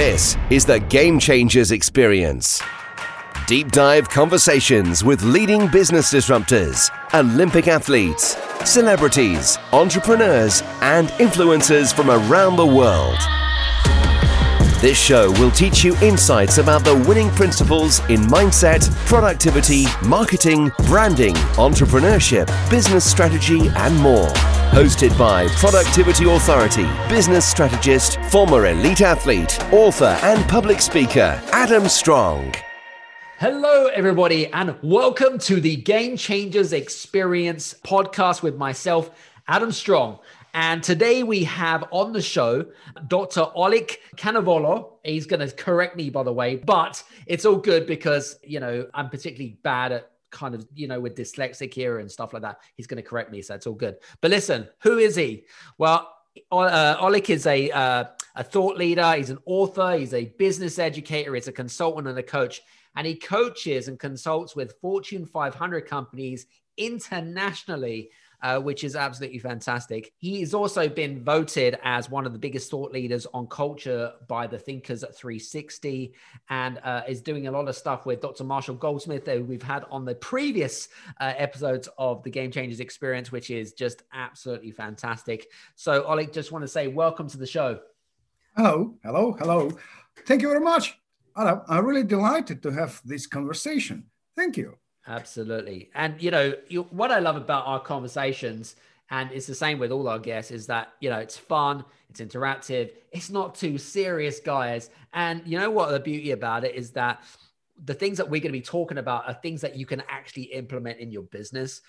This is the Game Changers Experience. Deep dive conversations with leading business disruptors, Olympic athletes, celebrities, entrepreneurs, and influencers from around the world. This show will teach you insights about the winning principles in mindset, productivity, marketing, branding, entrepreneurship, business strategy, and more. Hosted by Productivity Authority, business strategist, former elite athlete, author, and public speaker, Adam Strong. Hello, everybody, and welcome to the Game Changers Experience podcast with myself, Adam Strong. And today we have on the show Dr. Oleg Canavolo. He's going to correct me, by the way, but it's all good because, you know, I'm particularly bad at kind of, you know, with dyslexic here and stuff like that. He's going to correct me. So it's all good. But listen, who is he? Well, uh, is a, uh, a thought leader. He's an author. He's a business educator. He's a consultant and a coach. And he coaches and consults with Fortune 500 companies internationally uh, which is absolutely fantastic. He has also been voted as one of the biggest thought leaders on culture by the Thinkers at 360 and uh, is doing a lot of stuff with Dr. Marshall Goldsmith, who we've had on the previous uh, episodes of the Game Changers Experience, which is just absolutely fantastic. So, Oleg, just want to say welcome to the show. Hello, hello, hello. Thank you very much. I'm really delighted to have this conversation. Thank you. Absolutely. And, you know, you, what I love about our conversations, and it's the same with all our guests, is that, you know, it's fun, it's interactive, it's not too serious, guys. And you know what the beauty about it is that the things that we're going to be talking about are things that you can actually implement in your business.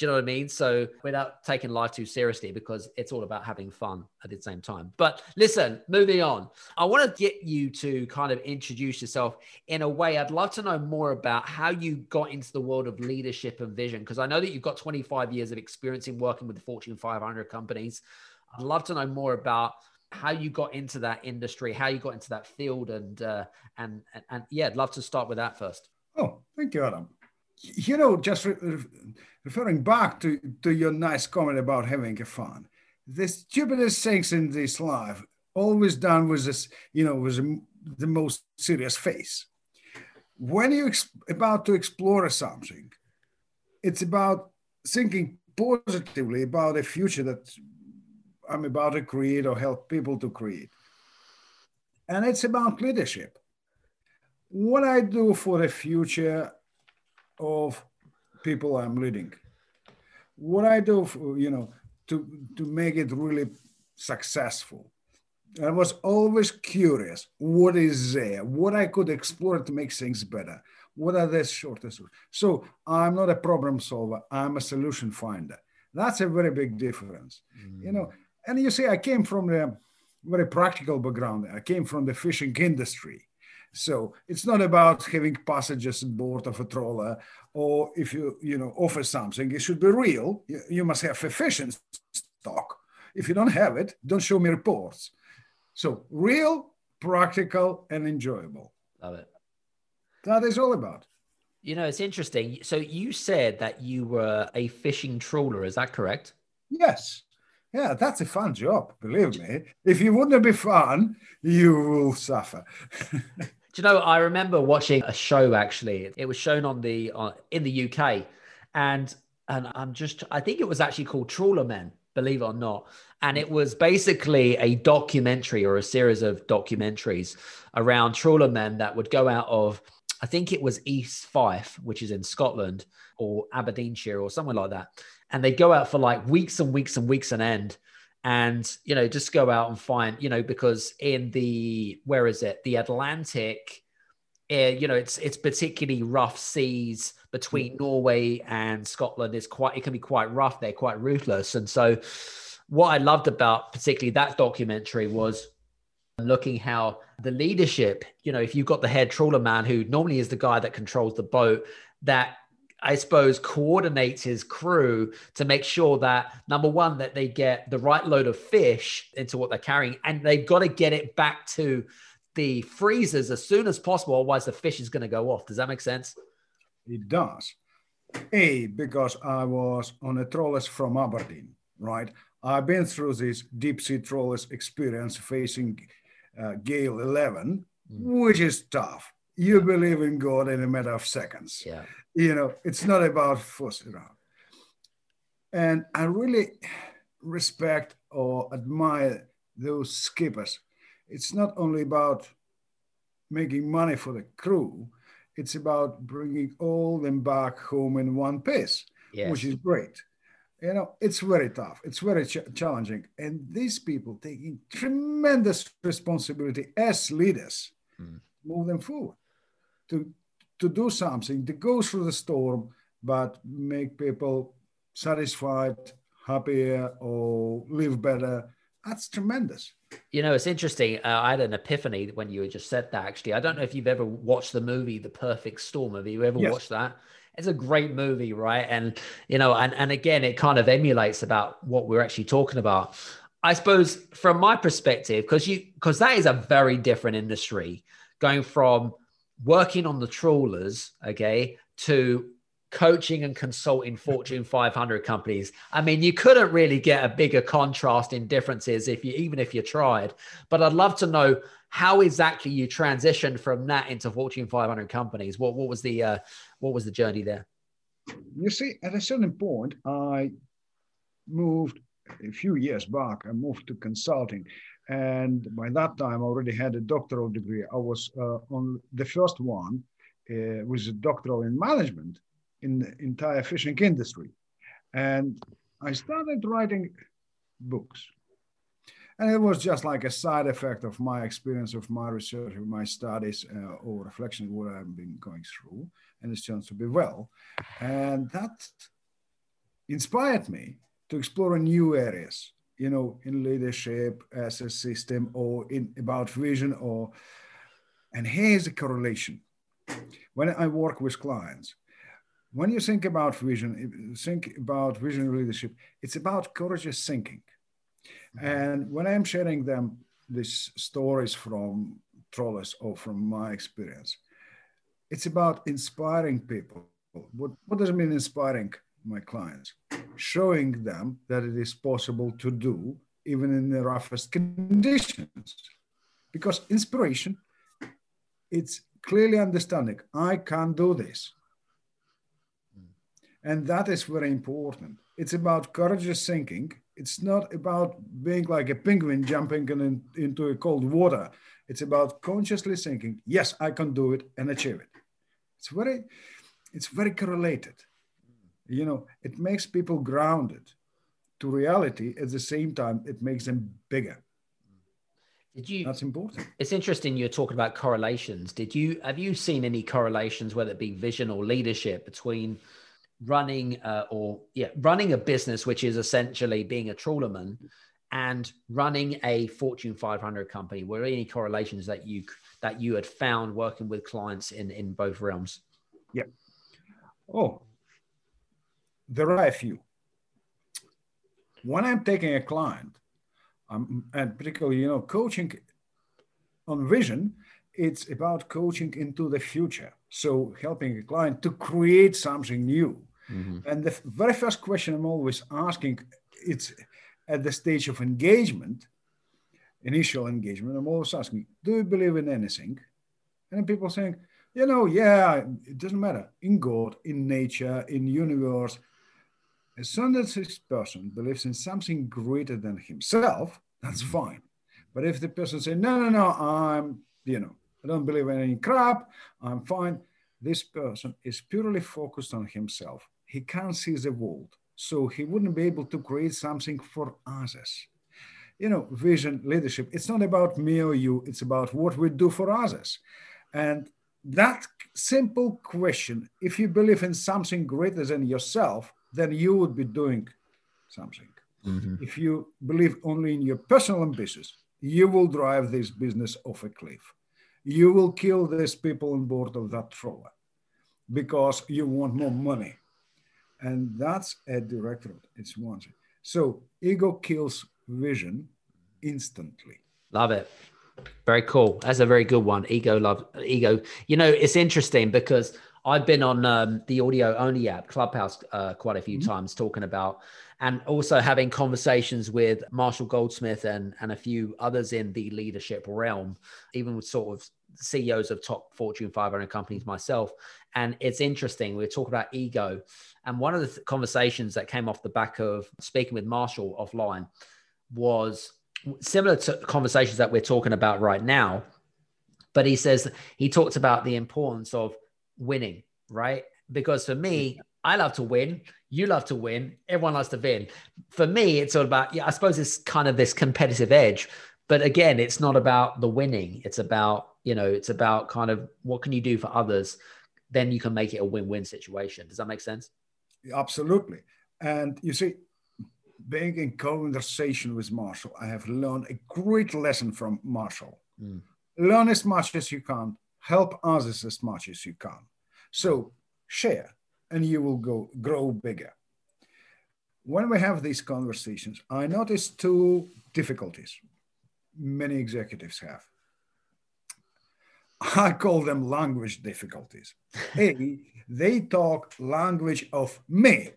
Do you know what I mean? So without taking life too seriously, because it's all about having fun at the same time. But listen, moving on, I want to get you to kind of introduce yourself in a way. I'd love to know more about how you got into the world of leadership and vision, because I know that you've got 25 years of experience in working with the Fortune 500 companies. I'd love to know more about how you got into that industry, how you got into that field, and uh, and, and and yeah, I'd love to start with that first. Oh, thank you, Adam you know, just re- referring back to, to your nice comment about having a fun, the stupidest things in this life always done with this, you know, with the most serious face. When you're about to explore something, it's about thinking positively about a future that I'm about to create or help people to create. And it's about leadership. What I do for the future of people I'm leading. What I do, for, you know, to to make it really successful. I was always curious what is there, what I could explore to make things better. What are the shortest? So I'm not a problem solver. I'm a solution finder. That's a very big difference, mm. you know. And you see, I came from a very practical background. I came from the fishing industry. So it's not about having passengers aboard of a trawler, or if you you know offer something, it should be real. You, you must have efficient stock. If you don't have it, don't show me reports. So real, practical, and enjoyable. Love it. That is all about. You know, it's interesting. So you said that you were a fishing trawler. Is that correct? Yes. Yeah, that's a fun job, believe me. If you wouldn't be fun, you will suffer. Do you know? I remember watching a show. Actually, it was shown on the uh, in the UK, and and I'm just. I think it was actually called Trawler Men. Believe it or not, and it was basically a documentary or a series of documentaries around trawler men that would go out of. I think it was East Fife, which is in Scotland, or Aberdeenshire, or somewhere like that, and they go out for like weeks and weeks and weeks and end and you know just go out and find you know because in the where is it? The atlantic uh, you know it's it's particularly rough seas between mm. norway and scotland. It's quite it can be quite rough. They're quite ruthless. And so what i loved about particularly that documentary was looking how the leadership you know if you've got the head trawler man who normally is the guy that controls the boat that I suppose, coordinates his crew to make sure that number one, that they get the right load of fish into what they're carrying, and they've got to get it back to the freezers as soon as possible, otherwise the fish is going to go off. Does that make sense? It does. A, because I was on a trawler from Aberdeen, right? I've been through this deep sea trawlers experience facing uh, Gale 11, mm. which is tough. You believe in God in a matter of seconds. Yeah. You know, it's not about forcing around. And I really respect or admire those skippers. It's not only about making money for the crew, it's about bringing all them back home in one piece, yes. which is great. You know, it's very tough. It's very ch- challenging. And these people taking tremendous responsibility as leaders, mm. move them forward to, to do something, to go through the storm, but make people satisfied, happier, or live better. That's tremendous. You know, it's interesting. Uh, I had an epiphany when you just said that. Actually, I don't know if you've ever watched the movie The Perfect Storm. Have you ever yes. watched that? It's a great movie, right? And you know, and and again, it kind of emulates about what we're actually talking about. I suppose from my perspective, because you because that is a very different industry, going from working on the trawlers, okay, to coaching and consulting Fortune 500 companies. I mean, you couldn't really get a bigger contrast in differences if you even if you tried. But I'd love to know how exactly you transitioned from that into Fortune 500 companies. What what was the uh, what was the journey there? You see, at a certain point, I moved a few years back. I moved to consulting, and by that time, I already had a doctoral degree. I was uh, on the first one, uh, was a doctoral in management in the entire fishing industry. And I started writing books. And it was just like a side effect of my experience, of my research, of my studies, uh, or reflection of what I've been going through. And it turns to be well. And that inspired me to explore new areas, you know, in leadership as a system or in about vision or, and here's a correlation. When I work with clients, when you think about vision, think about vision leadership, it's about courageous thinking. Mm-hmm. And when I'm sharing them these stories from trawlers or from my experience, it's about inspiring people. What, what does it mean inspiring my clients? Showing them that it is possible to do even in the roughest conditions. Because inspiration, it's clearly understanding I can do this. And that is very important. It's about courageous thinking. It's not about being like a penguin jumping in, into a cold water. It's about consciously thinking, yes, I can do it and achieve it. It's very, it's very correlated. You know, it makes people grounded to reality. At the same time, it makes them bigger. Did you? That's important. It's interesting. You're talking about correlations. Did you have you seen any correlations, whether it be vision or leadership, between running uh, or yeah running a business which is essentially being a trawlerman and running a fortune 500 company were any correlations that you that you had found working with clients in in both realms yeah oh there are a few when i'm taking a client um, and particularly you know coaching on vision it's about coaching into the future so helping a client to create something new Mm-hmm. And the very first question I'm always asking, it's at the stage of engagement, initial engagement, I'm always asking, do you believe in anything? And people saying, you know, yeah, it doesn't matter. In God, in nature, in universe. As soon as this person believes in something greater than himself, that's mm-hmm. fine. But if the person says, no, no, no, I'm, you know, I don't believe in any crap, I'm fine. This person is purely focused on himself he can't see the world. So he wouldn't be able to create something for others. You know, vision, leadership, it's not about me or you, it's about what we do for others. And that simple question if you believe in something greater than yourself, then you would be doing something. Mm-hmm. If you believe only in your personal ambitions, you will drive this business off a cliff. You will kill these people on board of that trawler because you want more money. And that's a direct route. It's one thing. So ego kills vision instantly. Love it. Very cool. That's a very good one. Ego love ego. You know, it's interesting because I've been on um, the audio only app, Clubhouse, uh, quite a few mm-hmm. times talking about, and also having conversations with Marshall Goldsmith and, and a few others in the leadership realm, even with sort of CEOs of top Fortune 500 companies myself. And it's interesting. We talking about ego. And one of the th- conversations that came off the back of speaking with Marshall offline was similar to conversations that we're talking about right now. But he says he talked about the importance of winning, right? Because for me, I love to win. You love to win. Everyone loves to win. For me, it's all about, yeah, I suppose it's kind of this competitive edge. But again, it's not about the winning. It's about, you know, it's about kind of what can you do for others? Then you can make it a win win situation. Does that make sense? Absolutely. And you see, being in conversation with Marshall, I have learned a great lesson from Marshall. Mm. Learn as much as you can, help others as much as you can. So share and you will go grow bigger. When we have these conversations, I notice two difficulties many executives have. I call them language difficulties. a, they talk language of me.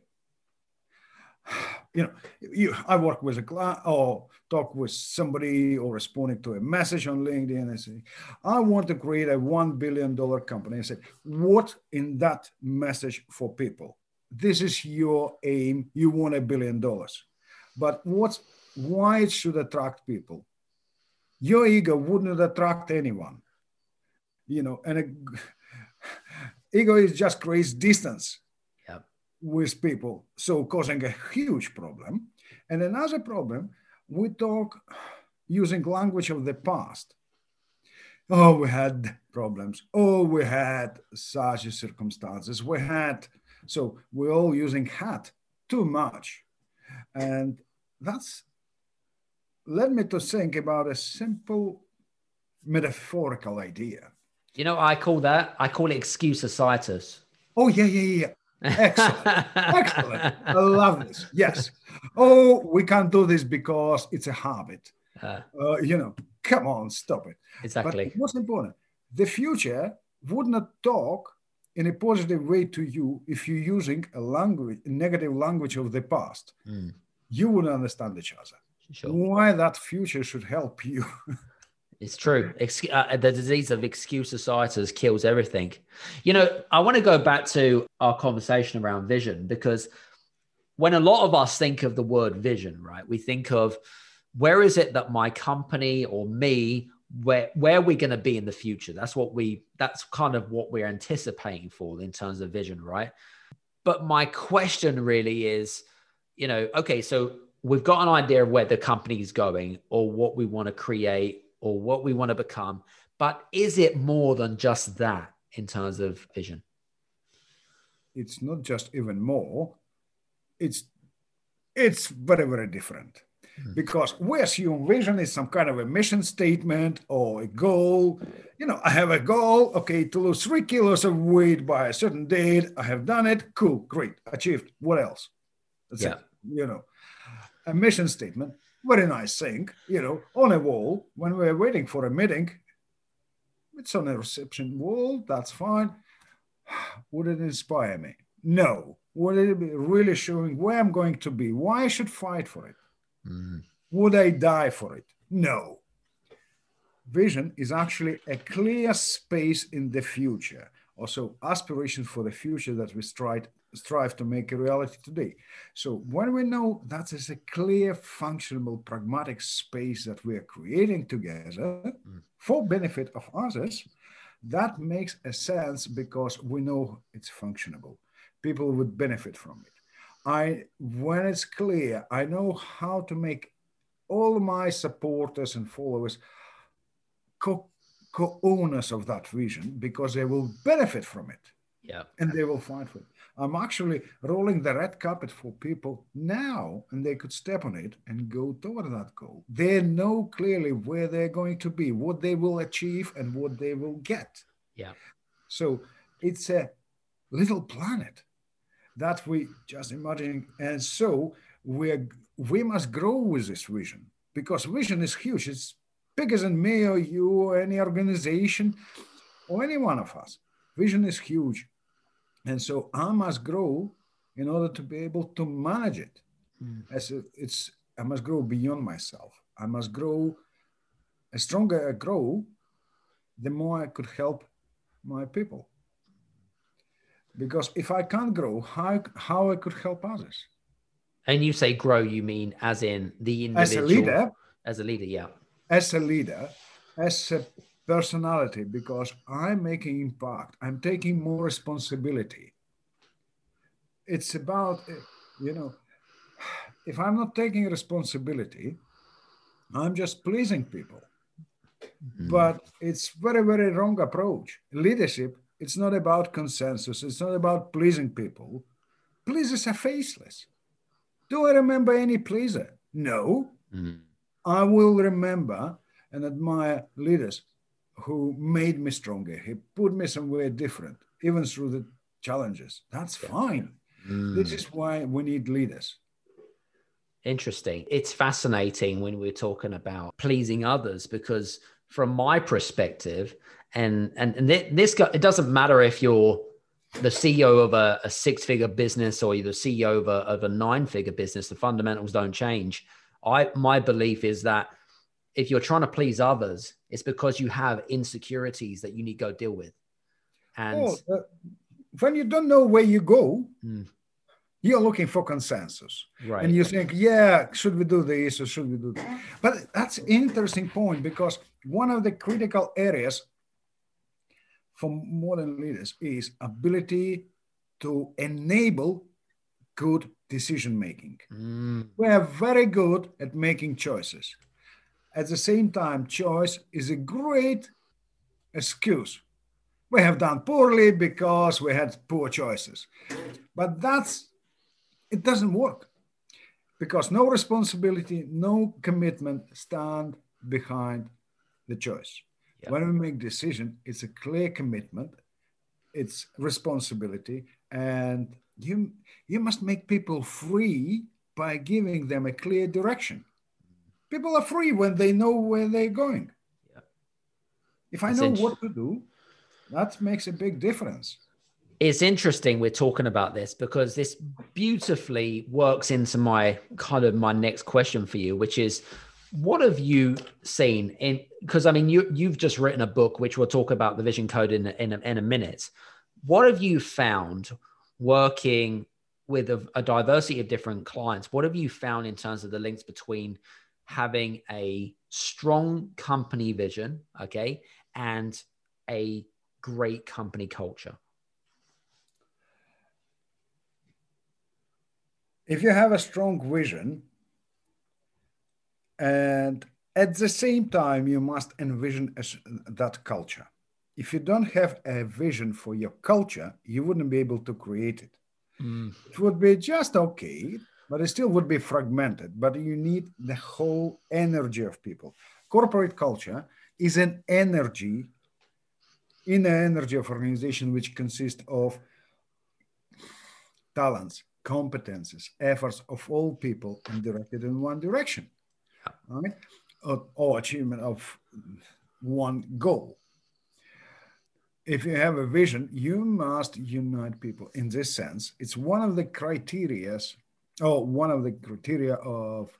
You know, you, I work with a client or talk with somebody or responding to a message on LinkedIn and say, I want to create a $1 billion company. I say, what in that message for people? This is your aim. You want a billion dollars. But what's why it should attract people? Your ego wouldn't attract anyone. You know, and a, ego is just creates distance. With people, so causing a huge problem. And another problem we talk using language of the past. Oh, we had problems. Oh, we had such circumstances. We had, so we're all using had too much. And that's led me to think about a simple metaphorical idea. You know, I call that, I call it excusitis. Oh, yeah, yeah, yeah. Excellent. Excellent. I love this. Yes. Oh, we can't do this because it's a habit. Uh, uh, you know, come on, stop it. Exactly. But what's important? The future would not talk in a positive way to you if you're using a language, a negative language of the past. Mm. You wouldn't understand each other. Sure. Why that future should help you. It's true. Ex- uh, the disease of excusitis kills everything. You know, I want to go back to our conversation around vision because when a lot of us think of the word vision, right, we think of where is it that my company or me, where where we're going to be in the future. That's what we. That's kind of what we're anticipating for in terms of vision, right? But my question really is, you know, okay, so we've got an idea of where the company is going or what we want to create or what we want to become. But is it more than just that in terms of vision? It's not just even more. It's it's very very different mm. because we assume vision is some kind of a mission statement or a goal. You know, I have a goal. Okay, to lose three kilos of weight by a certain date. I have done it. Cool, great, achieved. What else? That's yeah. it. You know, a mission statement very nice thing, you know, on a wall when we're waiting for a meeting. It's on a reception wall, that's fine. Would it inspire me? No. Would it be really showing where I'm going to be? Why I should fight for it? Mm. Would I die for it? No. Vision is actually a clear space in the future, also aspiration for the future that we strive strive to make a reality today. So when we know that is a clear, functional, pragmatic space that we are creating together mm. for benefit of others, that makes a sense because we know it's functionable. People would benefit from it. I, when it's clear, I know how to make all my supporters and followers co- co-owners of that vision because they will benefit from it. Yeah. And they will fight for it. I'm actually rolling the red carpet for people now, and they could step on it and go toward that goal. They know clearly where they're going to be, what they will achieve, and what they will get. Yeah. So it's a little planet that we just imagine, and so we we must grow with this vision because vision is huge. It's bigger than me or you or any organization or any one of us. Vision is huge And so I must grow in order to be able to manage it. Mm. As a, it's, I must grow beyond myself. I must grow. The stronger I grow, the more I could help my people. Because if I can't grow, how, how I could help others? And you say grow, you mean as in the individual? As a leader. As a leader, yeah. As a leader, as a personality, because I'm making impact. I'm taking more responsibility. It's about, you know, if I'm not taking responsibility, I'm just pleasing people. Mm. But it's very, very wrong approach. Leadership, it's not about consensus. It's not about pleasing people. Pleasers are faceless. Do I remember any pleaser? No. Mm. I will remember and admire leaders who made me stronger. He put me somewhere different, even through the challenges. That's fine. Mm. This is why we need leaders. Interesting. It's fascinating when we're talking about pleasing others because, from my perspective, and and, and this it doesn't matter if you're the CEO of a, a six-figure business or you're the CEO of a, of a nine-figure business. The fundamentals don't change. I my belief is that if you're trying to please others, it's because you have insecurities that you need to go deal with. And oh, uh, when you don't know where you go, mm. you're looking for consensus. Right. And you think, yeah, should we do this or should we do that? But that's interesting point because one of the critical areas for modern leaders is ability to enable good decision making. Mm. We are very good at making choices. At the same time, choice is a great excuse. We have done poorly because we had poor choices. But that's, it doesn't work because no responsibility, no commitment stand behind the choice. Yep. When we make decision, it's a clear commitment, it's responsibility, and you you must make people free by giving them a clear direction people are free when they know where they're going. Yeah. If I know what to do, that makes a big difference. It's interesting we're talking about this because this beautifully works into my kind of my next question for you, which is what have you seen in because I mean you you've just written a book which we'll talk about the vision code in in a, in a minute. What have you found working with a, a diversity of different clients? What have you found in terms of the links between having a strong company vision, okay, and a great company culture? If you have a strong vision, and at the same time, you must envision that culture. If you don't have a vision for your culture, you wouldn't be able to create it. Mm. It would be just okay but it still would be fragmented. But you need the whole energy of people. Corporate culture is an energy in the energy of organization which consists of talents, competences, efforts of all people and directed in one direction, right? Or, or achievement of one goal. If you have a vision, you must unite people. In this sense, it's one of the criterias oh, one of the criteria of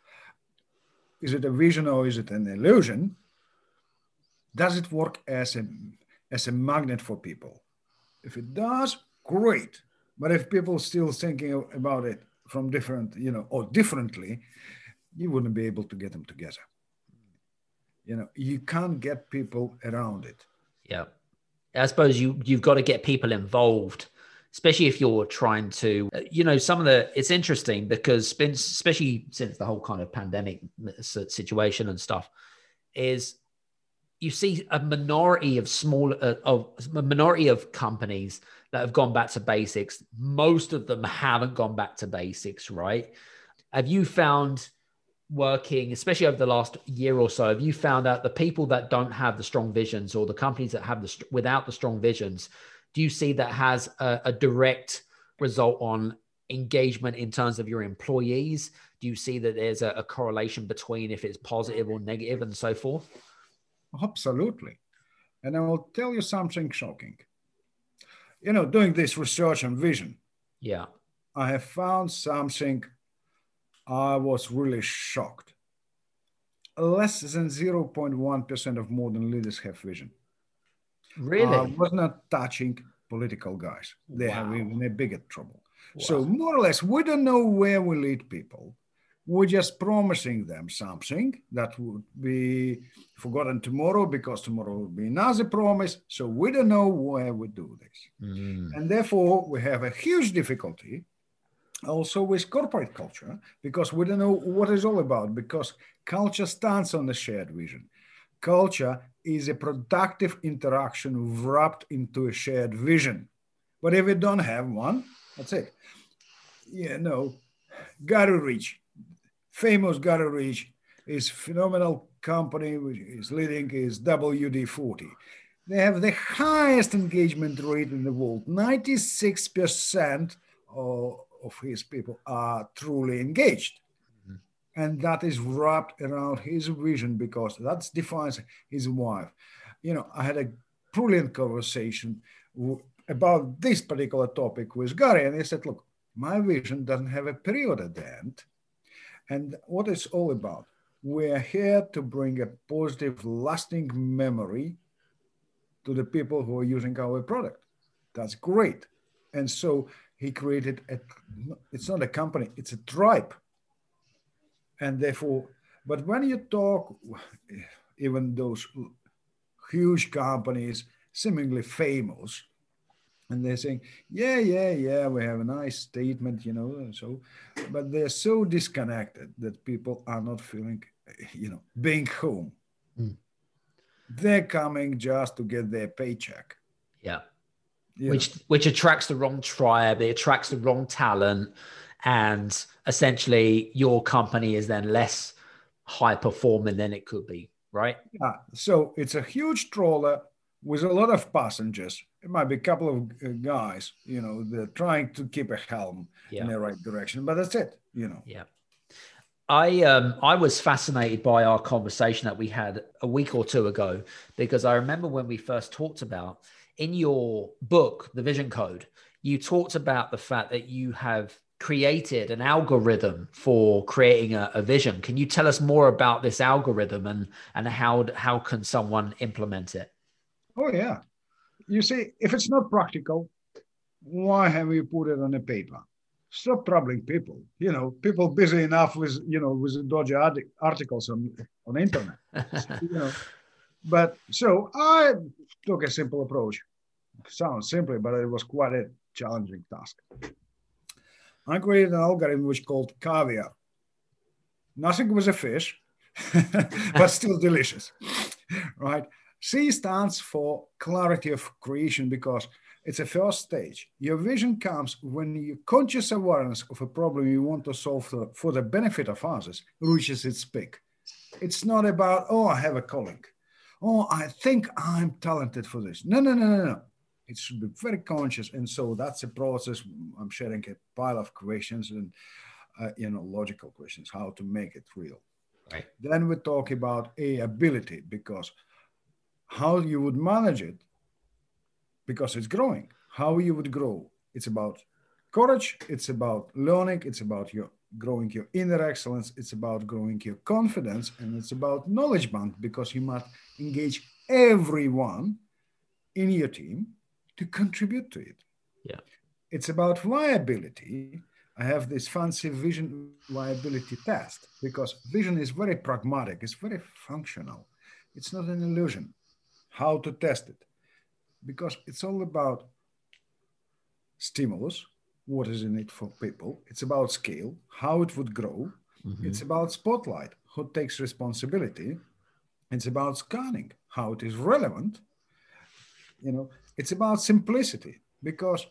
is it a vision or is it an illusion? Does it work as a as a magnet for people? If it does, great. But if people still thinking about it from different, you know, or differently, you wouldn't be able to get them together. You know, you can't get people around it. Yeah. I suppose you you've got to get people involved especially if you're trying to, uh, you know, some of the, it's interesting because, especially since the whole kind of pandemic situation and stuff, is you see a minority of small, uh, of a minority of companies that have gone back to basics. Most of them haven't gone back to basics, right? Have you found working, especially over the last year or so, have you found out the people that don't have the strong visions or the companies that have the without the strong visions do you see that has a, a direct result on engagement in terms of your employees? Do you see that there's a, a, correlation between if it's positive or negative and so forth? Absolutely. And I will tell you something shocking. you know, doing this research on vision, Yeah. I have found something I was really shocked. Less than 0.1% of modern leaders have vision. Really? I was not touching political guys. They have Wow. even a bigger trouble. So more or less, we don't know where we lead people. We're just promising them something that would be forgotten tomorrow because tomorrow will be another promise. So we don't know where we do this. Mm. And therefore, we have a huge difficulty also with corporate culture because we don't know what it's all about because culture stands on a shared vision. Culture is a productive interaction wrapped into a shared vision. But if we don't have one, that's it. You know, Garry Ridge, famous Garry Ridge, is phenomenal company which is leading is WD-40. They have the highest engagement rate in the world. 96% of, of his people are truly engaged. And that is wrapped around his vision because that defines his wife. You know, I had a brilliant conversation about this particular topic with Gary, and he said, Look, my vision doesn't have a period at the end. And what it's all about, we're here to bring a positive, lasting memory to the people who are using our product. That's great. And so he created a, it's not a company, it's a tribe. And therefore, but when you talk, even those huge companies, seemingly famous, and they're saying, yeah, yeah, yeah, we have a nice statement, you know, and so, but they're so disconnected that people are not feeling, you know, being home. Mm. They're coming just to get their paycheck. Yeah. you know. Which which attracts the wrong tribe, it attracts the wrong talent, and essentially your company is then less high performing than it could be, right? Yeah, so it's a huge trawler with a lot of passengers. It might be a couple of uh, guys, you know, they're trying to keep a helm in the right direction, but that's it, you know. Yeah. I um I was fascinated by our conversation that we had a week or two ago because I remember when we first talked about in your book The Vision Code you talked about the fact that you have created an algorithm for creating a, a vision can you tell us more about this algorithm and and how how can someone implement it Oh, yeah. You see, if it's not practical, why have you put it on a paper? Stop troubling people. You know, people busy enough with, you know, with dodgy arti- articles on, on internet. you know. But so I took a simple approach. Sounds simple, but it was quite a challenging task. I created an algorithm which called caviar. Nothing was a fish, but still delicious, right? C stands for clarity of creation because it's a first stage. Your vision comes when your conscious awareness of a problem you want to solve for, for the benefit of others reaches its peak. It's not about, oh, I have a calling. Oh, I think I'm talented for this. No, no, no, no, no. It should be very conscious. And so that's a process. I'm sharing a pile of questions and, uh, you know, logical questions, how to make it real. Right. Then we talk about a ability because how you would manage it because it's growing how you would grow it's about courage it's about learning it's about your growing your inner excellence it's about growing your confidence and it's about knowledge band because you must engage everyone in your team to contribute to it. Yeah. it's about viability. I have this fancy vision viability test because vision is very pragmatic it's very functional. It's not an illusion how to test it because it's all about stimulus what is in it for people. It's about scale how it would grow. Mm-hmm. It's about spotlight who takes responsibility. It's about scanning how it is relevant. You know it's about simplicity because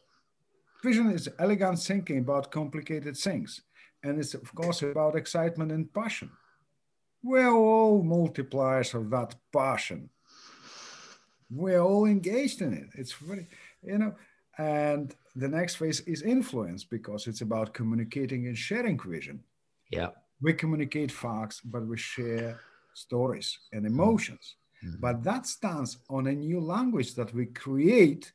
vision is elegant thinking about complicated things and it's of course about excitement and passion we're all multipliers of that passion we're all engaged in it. It's very, you know, and the next phase is influence because it's about communicating and sharing vision. yeah We communicate facts, but we share stories and emotions. Mm-hmm. But that stands on a new language that we create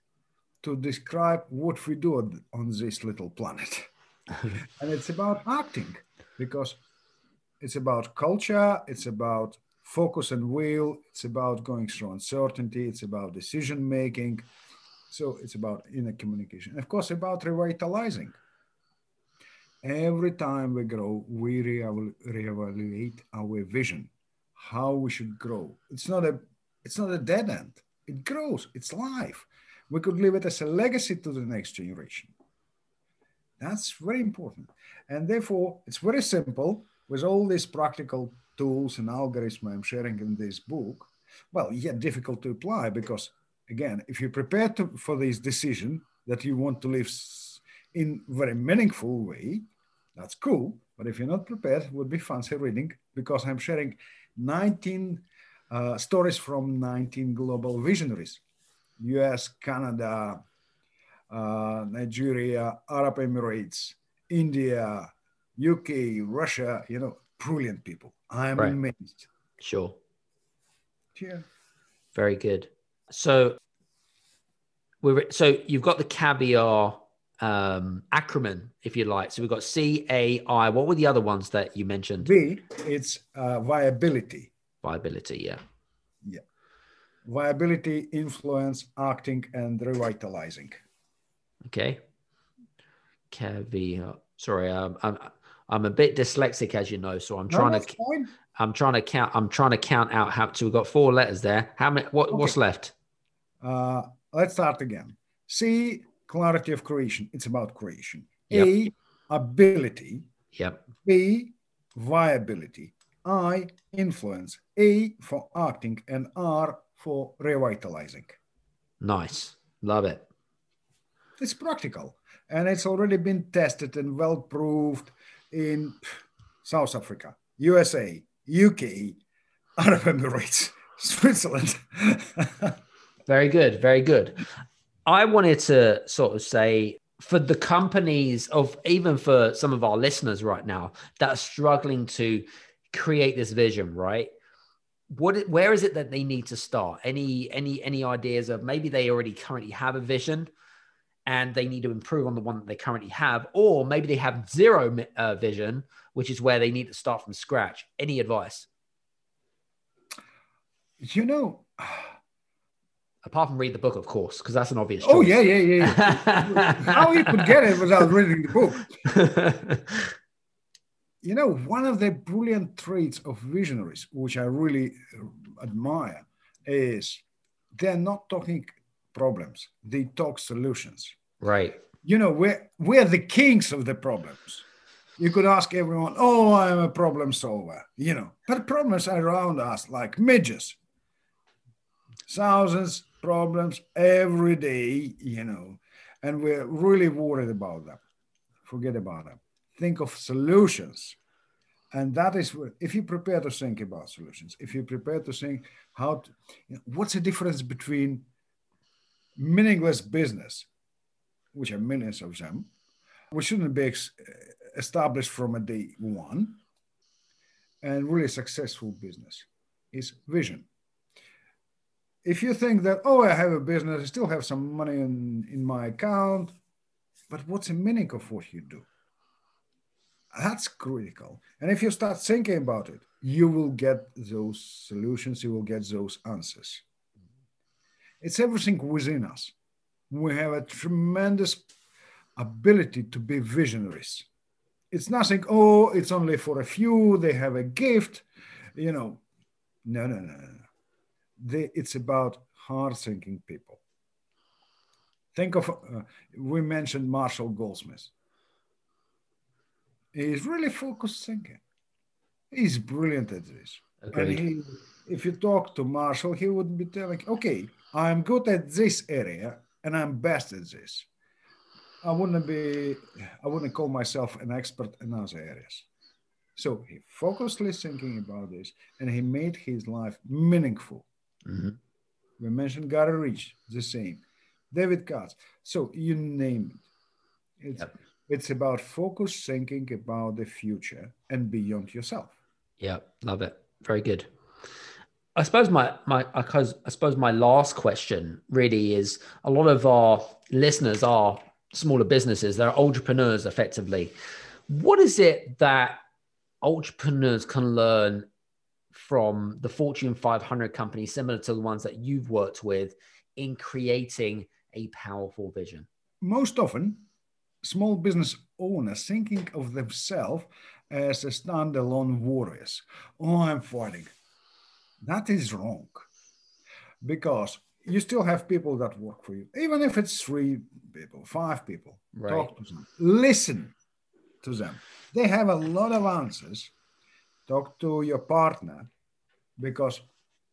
to describe what we do on, on this little planet. and it's about acting because it's about culture, it's about focus and will, it's about going through uncertainty, it's about decision making. So it's about inner communication. And of course, about revitalizing. Every time we grow, we reevaluate our vision, how we should grow. It's not a it's not a dead end. It grows. It's life. We could leave it as a legacy to the next generation. That's very important. And therefore, it's very simple with all these practical tools and algorithms I'm sharing in this book. Well, yet difficult to apply because, again, if you prepare to, for this decision that you want to live in very meaningful way, that's cool. But if you're not prepared, it would be fancy reading because I'm sharing 19 uh, stories from 19 global visionaries, US, Canada, uh, Nigeria, Arab Emirates, India, UK, Russia, you know, brilliant people. I'm right. amazed. Sure. Yeah. Very good. So we're so you've got the caviar um acronym, if you like. So we've got C A I. What were the other ones that you mentioned? V, it's uh, viability. Viability, yeah. Yeah. Viability, influence, acting, and revitalizing. Okay. Caviar. Sorry, um, I'm I'm a bit dyslexic, as you know, so I'm trying no, to fine. I'm trying to count. I'm trying to count out how. So we've got four letters there. How many? What, okay. What's left? Uh, let's start again. C clarity of creation. It's about creation. Yep. A ability. Yep. B viability. I influence. A for acting and R for revitalizing. Nice. Love it. It's practical and it's already been tested and well proved in South Africa, USA, UK, Arab Emirates, Switzerland. very good, very good. I wanted to sort of say for the companies of even for some of our listeners right now that are struggling to create this vision, right? What where is it that they need to start? Any any any ideas of maybe they already currently have a vision and they need to improve on the one that they currently have, or maybe they have zero uh, vision, which is where they need to start from scratch. Any advice? You know, apart from read the book, of course, because that's an obvious. Oh yeah, yeah, yeah. How you could get it without reading the book? you know, one of the brilliant traits of visionaries, which I really uh, admire, is they're not talking problems; they talk solutions. Right. You know, we're we're the kings of the problems. You could ask everyone, "Oh, I'm a problem solver," you know, but problems are around us like midges. Thousands problems every day, you know, and we're really worried about them. Forget about them. Think of solutions. And that is if you prepare to think about solutions, if you prepare to think how, to, you know, what's the difference between meaningless business which are millions of them, which shouldn't be ex- established from a day one, and really successful business is vision. If you think that, oh, I have a business, I still have some money in, in my account, but what's the meaning of what you do? That's critical. And if you start thinking about it, you will get those solutions, you will get those answers. It's everything within us we have a tremendous ability to be visionaries. It's nothing, oh, it's only for a few, they have a gift, you know. No, no, no, no. They, it's about hard thinking people. Think of, uh, we mentioned Marshall Goldsmith. He's really focused thinking. He's brilliant at this. Okay. And he, if you talk to Marshall, he would be telling, okay, I'm good at this area and I'm best at this. I wouldn't be, I wouldn't call myself an expert in other areas. So he focusedly thinking about this and he made his life meaningful. Mm-hmm. We mentioned Gary Ritchie, the same. David Katz. So you name it. It's, yep. it's about focus thinking about the future and beyond yourself. Yeah, love it. Very good. I suppose my my I suppose my last question really is a lot of our listeners are smaller businesses, they're entrepreneurs effectively. What is it that entrepreneurs can learn from the Fortune 500 companies, similar to the ones that you've worked with, in creating a powerful vision? Most often, small business owners thinking of themselves as a standalone warriors. Oh, I'm fighting. That is wrong because you still have people that work for you, even if it's three people, five people. Right. Talk to them, listen to them. They have a lot of answers. Talk to your partner because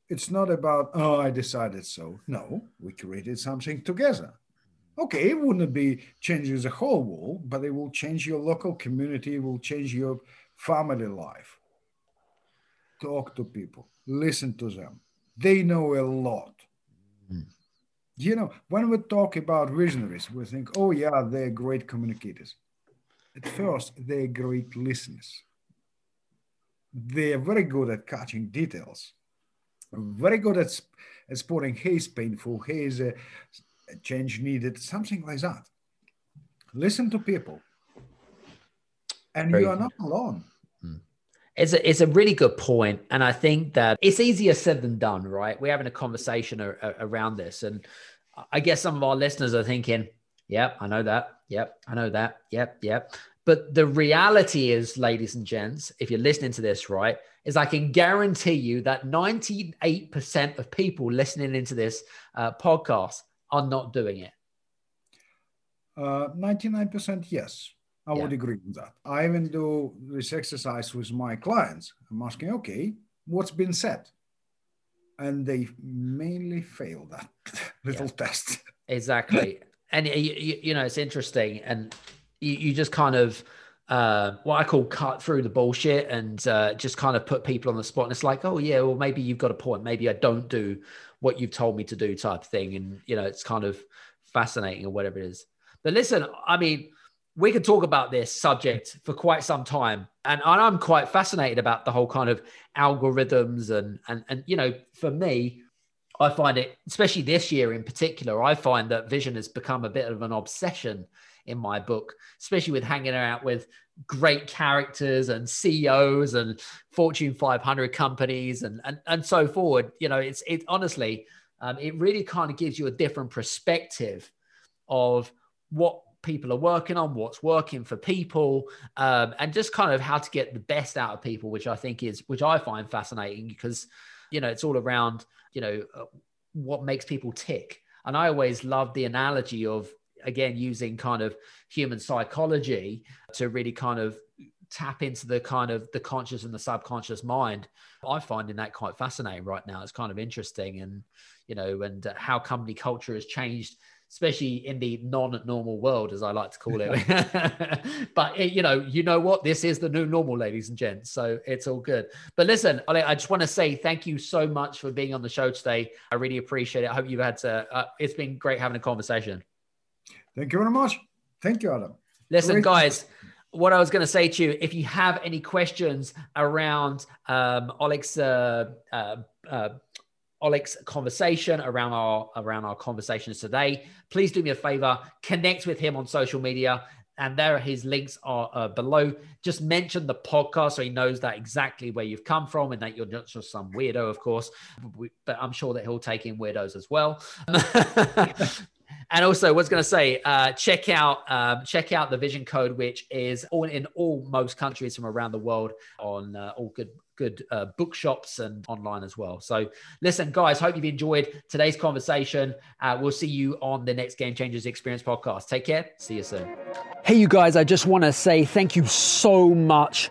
it's not about, oh, I decided so. No, we created something together. Okay, it wouldn't be changing the whole world, but it will change your local community, it will change your family life. Talk to people, listen to them. They know a lot. Mm. You know, when we talk about visionaries, we think, oh, yeah, they're great communicators. At first, they're great listeners. They are very good at catching details, very good at, at spotting, it's painful, is a change needed, something like that. Listen to people, and very you are not alone. Hmm. It's a, it's a really good. And I think that it's easier said than done, right? We're having a conversation a, a, around this. And I guess some of our listeners are thinking, yep, I know that. Yep, I know that. Yep, yep. But the reality is, ladies and gents, if you're listening to this, right, is I can guarantee you that 98% of people listening into this uh, podcast are not doing it? Uh, 99% yes. I yeah. would agree with that. I even do this exercise with my clients. I'm asking, okay, what's been said? And they mainly fail that little yeah. test. Exactly. and, you, you, know, it's interesting. And you, you just kind of, uh, what I call cut through the bullshit and uh, just kind of put people on the spot. And it's like, oh, yeah, well, maybe you've got a point. Maybe I don't do what you've told me to do type thing. And, you know, it's kind of fascinating or whatever it is. But listen, I mean, we could talk about this subject for quite some time. And I'm quite fascinated about the whole kind of algorithms and, and, and, you know, for me, I find it, especially this year in particular, I find that vision has become a bit of an obsession in my book, especially with hanging out with great characters and CEOs and Fortune 500 companies and and, and so forward. You know, it's it honestly, um, it really kind of gives you a different perspective of what people are working on, what's working for people, um, and just kind of how to get the best out of people, which I think is which I find fascinating because you know it's all around you know uh, what makes people tick. And I always love the analogy of again using kind of human psychology to really kind of tap into the kind of the conscious and the subconscious mind. I find in that quite fascinating right now. It's kind of interesting and you know and how company culture has changed especially in the non-normal world as i like to call it. But it, you know you know what? This is the new normal ladies and gents so it's all good. But listen i just want to say thank you so much for being on the show today. I really appreciate it. I hope you've had to uh, it's been great having a conversation Thank you very much. Thank you, Adam. Listen, Great. guys, what I was going to say to you, if you have any questions around um, Oleg's uh, uh, uh, Oleg's conversation around our around our conversations today, please do me a favor, connect with him on social media. And there, his links are uh, below. Just mention the podcast so he knows that exactly where you've come from and that you're not just some weirdo, of course. But I'm sure that he'll take in weirdos as well. And also, was going to say, uh, check out um, check out the Vision Code, which is all in all most countries from around the world on uh, all good good uh, bookshops and online as well. So, listen, guys, hope you've enjoyed today's conversation. Uh, we'll see you on the next Game Changers Experience podcast. Take care. See you soon. Hey, you guys, I just want to say thank you so much